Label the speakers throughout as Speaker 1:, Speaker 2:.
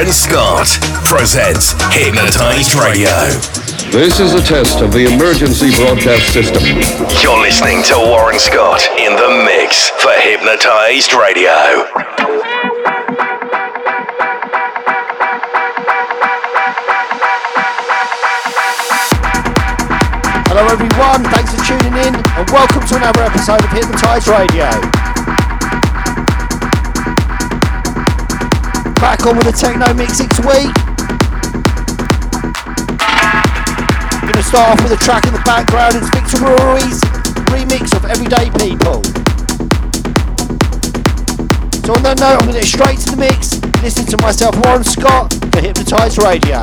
Speaker 1: Warren Scott presents Hypnotized Radio.
Speaker 2: This is a test of the emergency broadcast system.
Speaker 1: You're listening to Warren Scott in the mix for Hypnotized Radio.
Speaker 3: Hello everyone, thanks for tuning in and welcome to another episode of Hypnotized Radio. Back on with the techno mix each week. Gonna start off with a track in the background, it's Victor Ruiz remix of Everyday People. So on that note, I'm gonna get straight to the mix, listen to myself Warren Scott for Hypnotized Radio.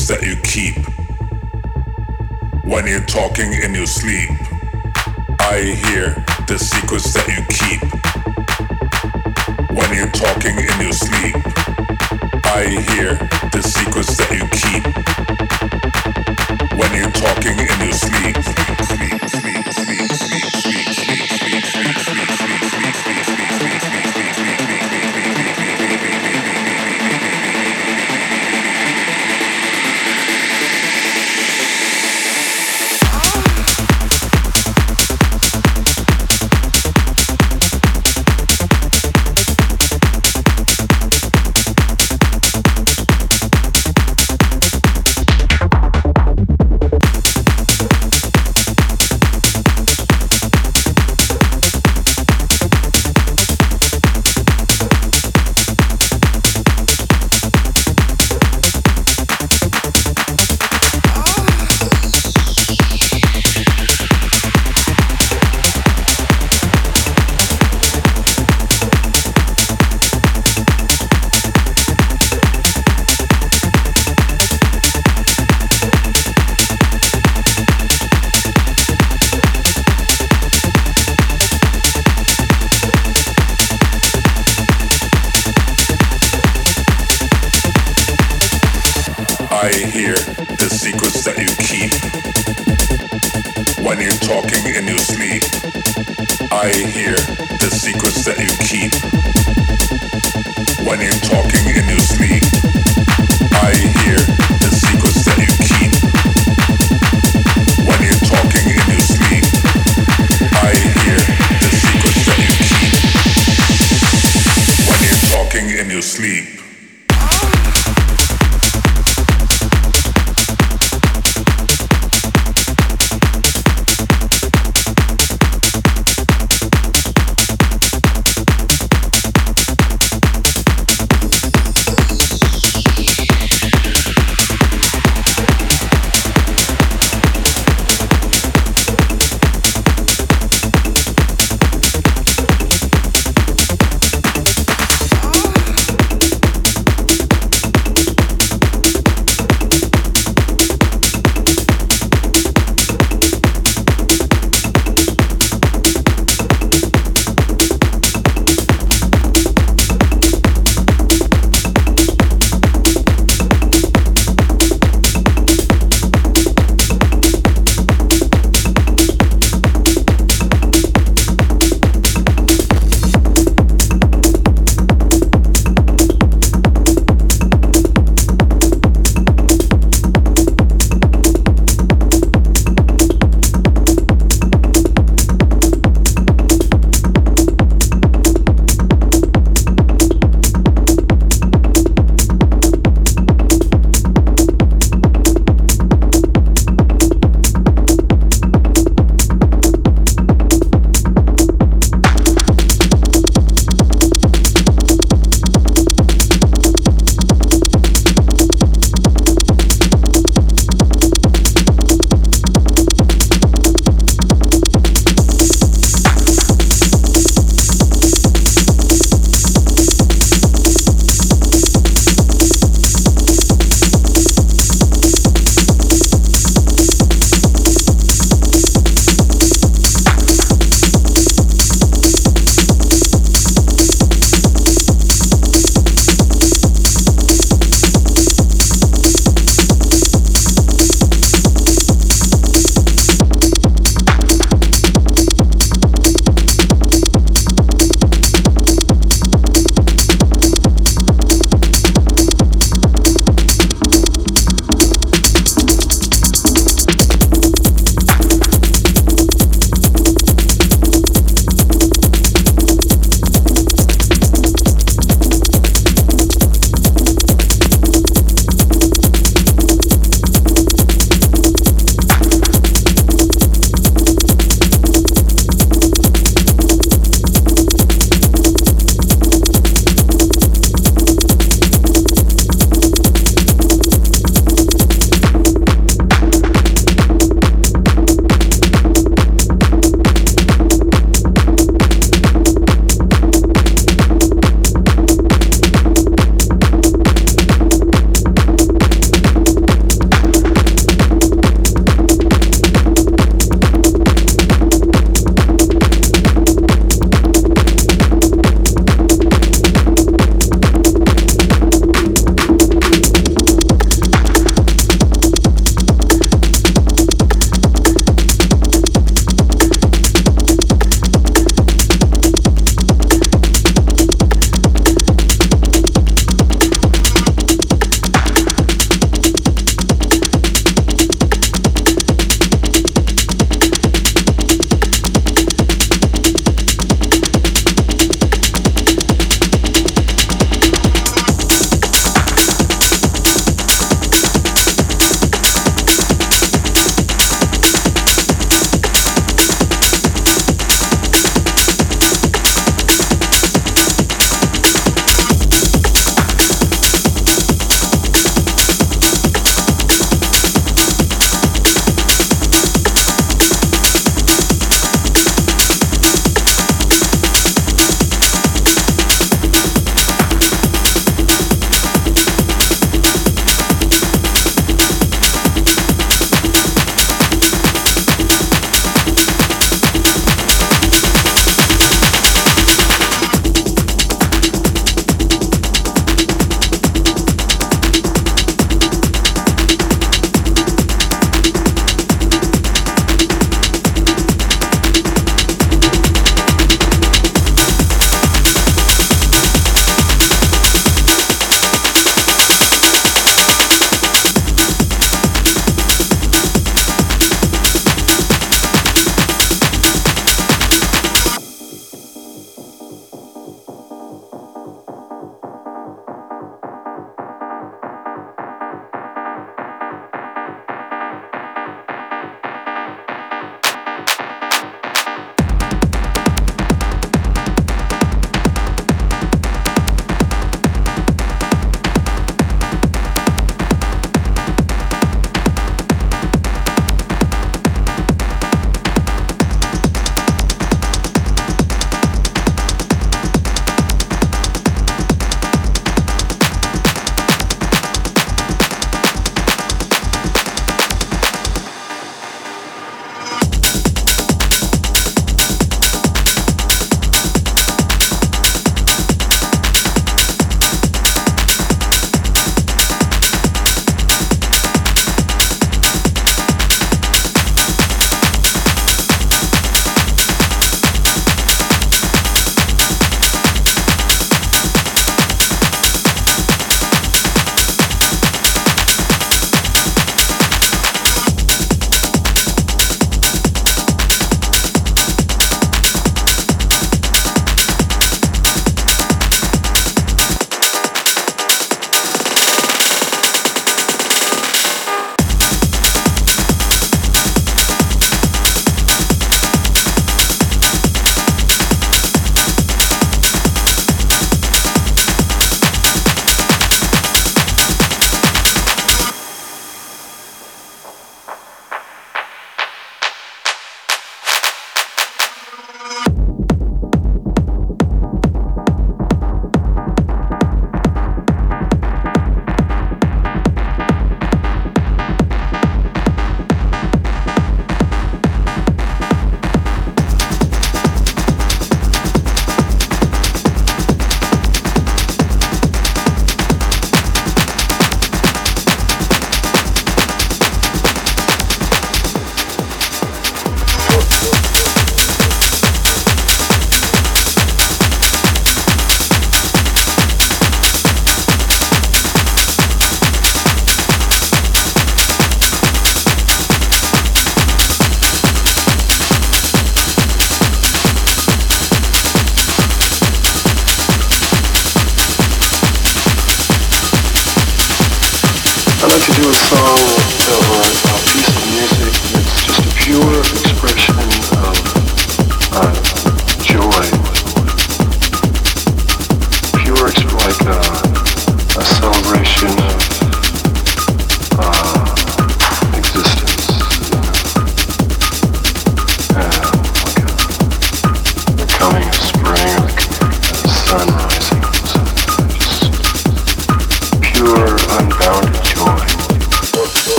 Speaker 4: Secrets that you keep. When you're talking in your sleep, I hear the secrets that you keep. When you're talking in your sleep, I hear the secrets that you keep. When you're talking in your sleep,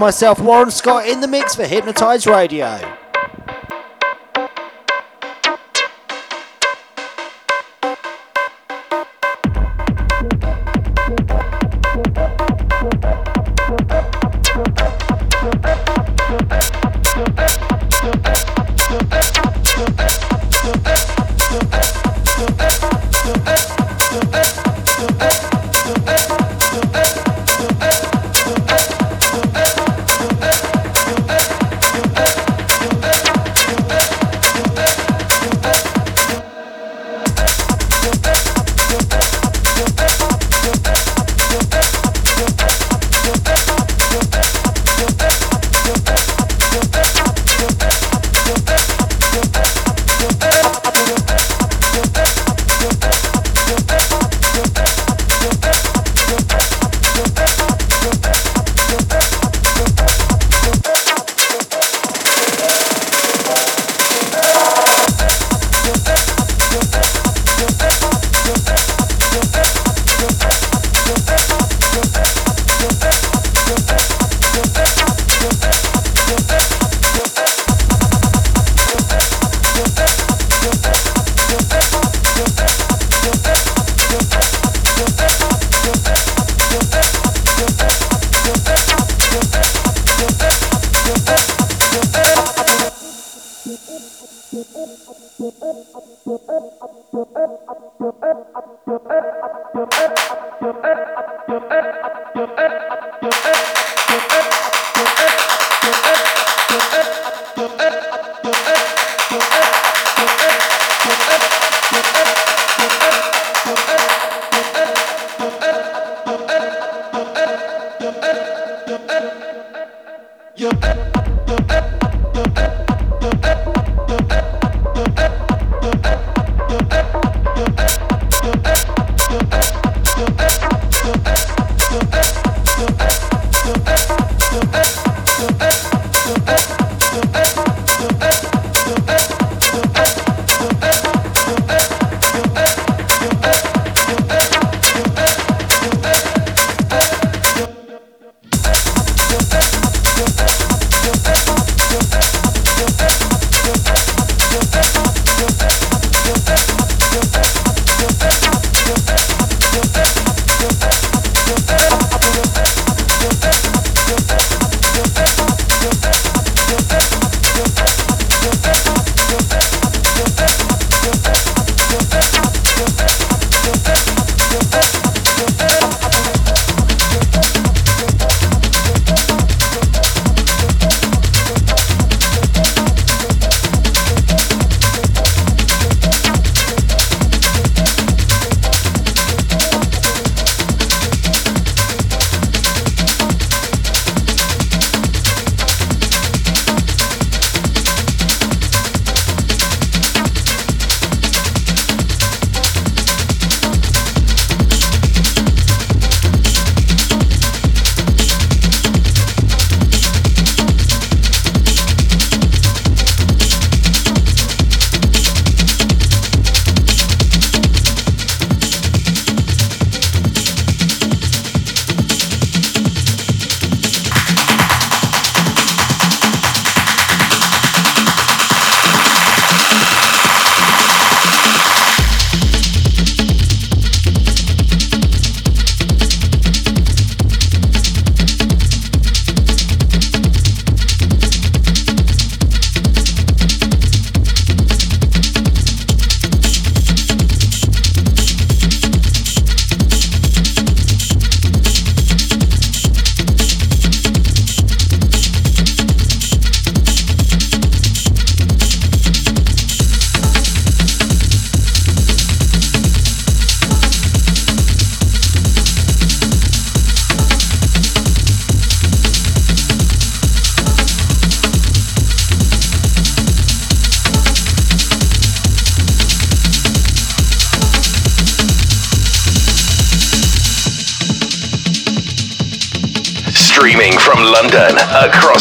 Speaker 3: myself, Warren Scott, in the mix for Hypnotize Radio.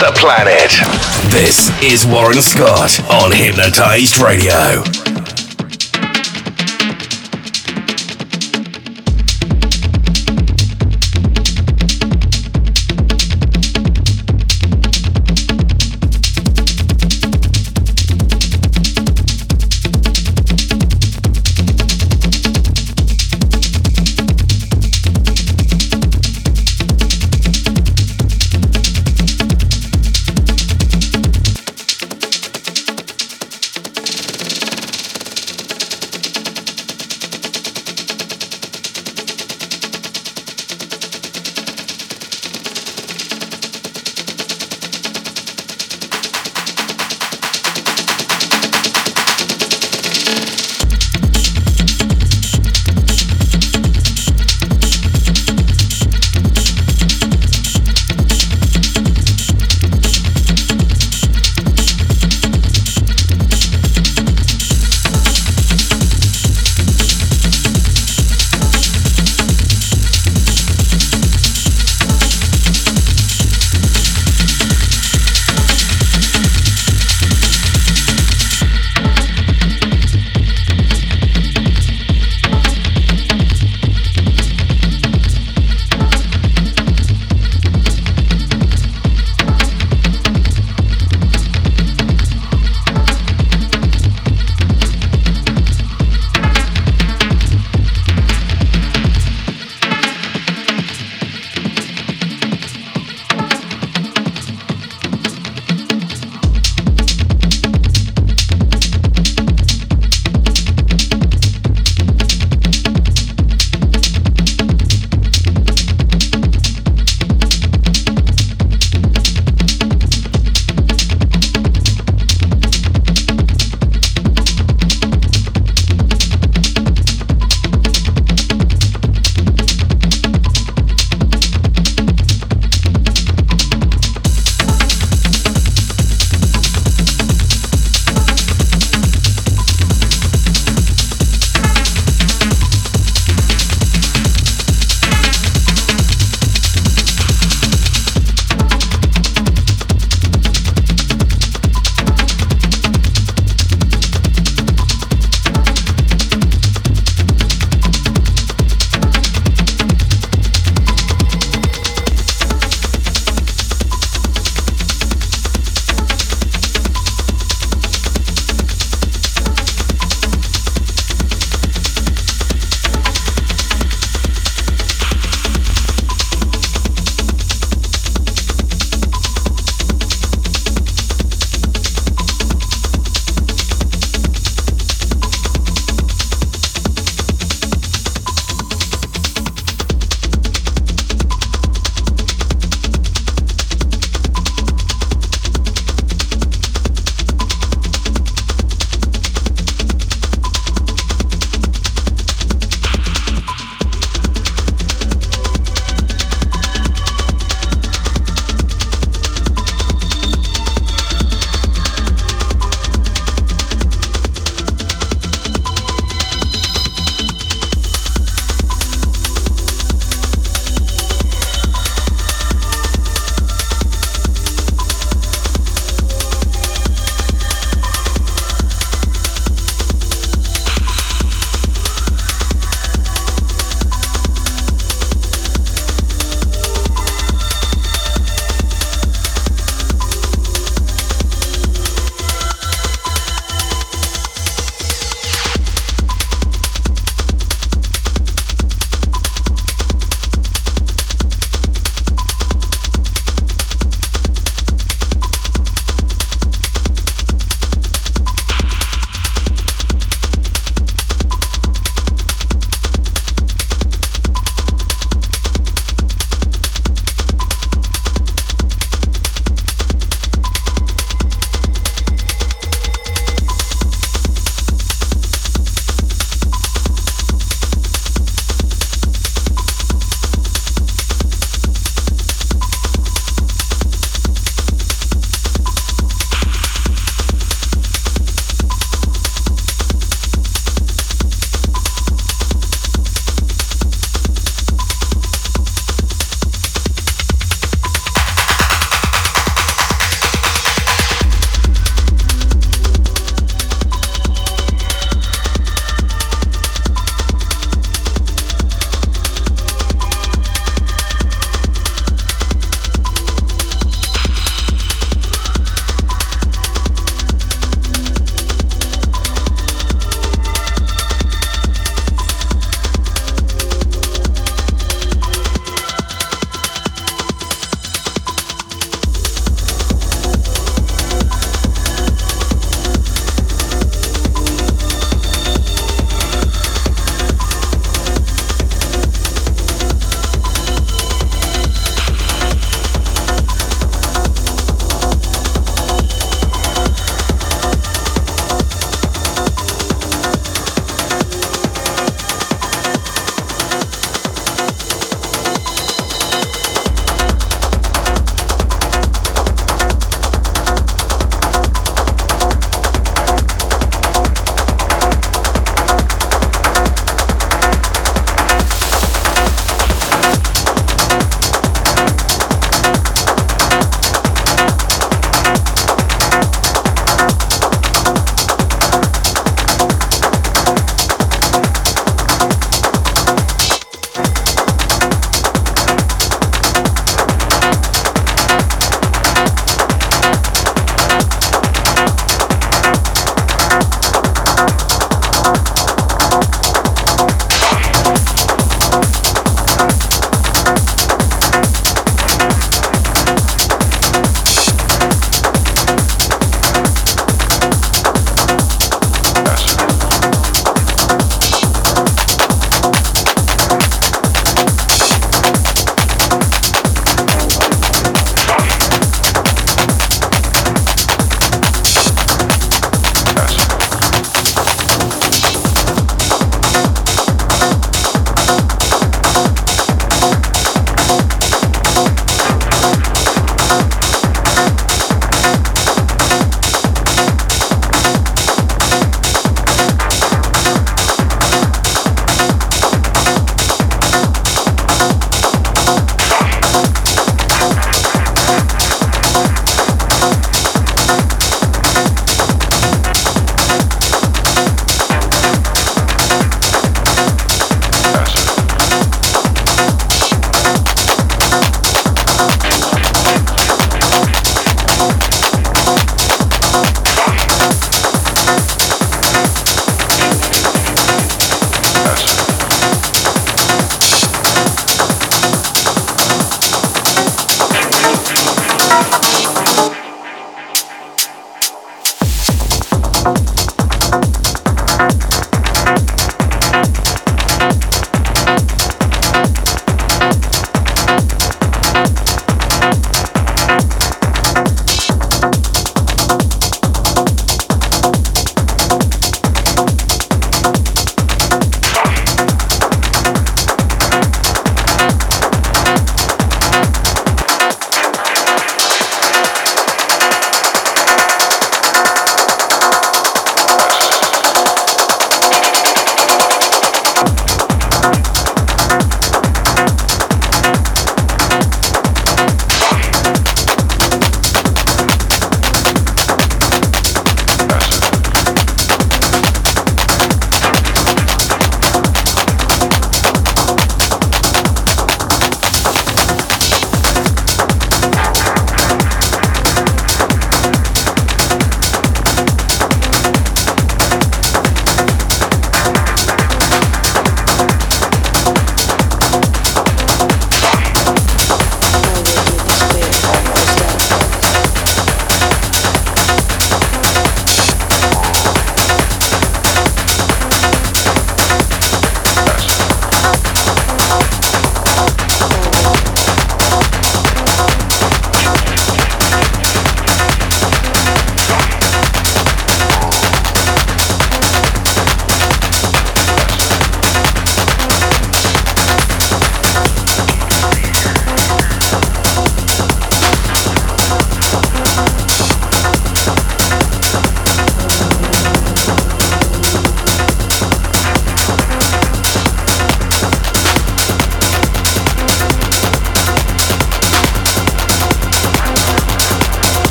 Speaker 1: The planet. This is Warren Scott on Hypnotised Radio.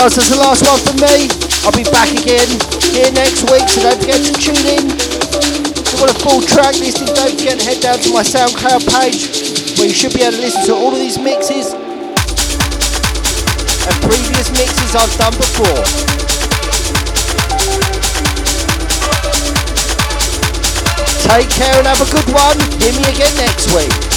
Speaker 3: Girls, that's the last one from me. I'll be back again here next week, so don't forget to tune in. If you want a full track listing, don't forget to head down to my SoundCloud page, where you should be able to listen to all of these mixes and previous mixes I've done before. Take care and have a good one. Hear me again next week.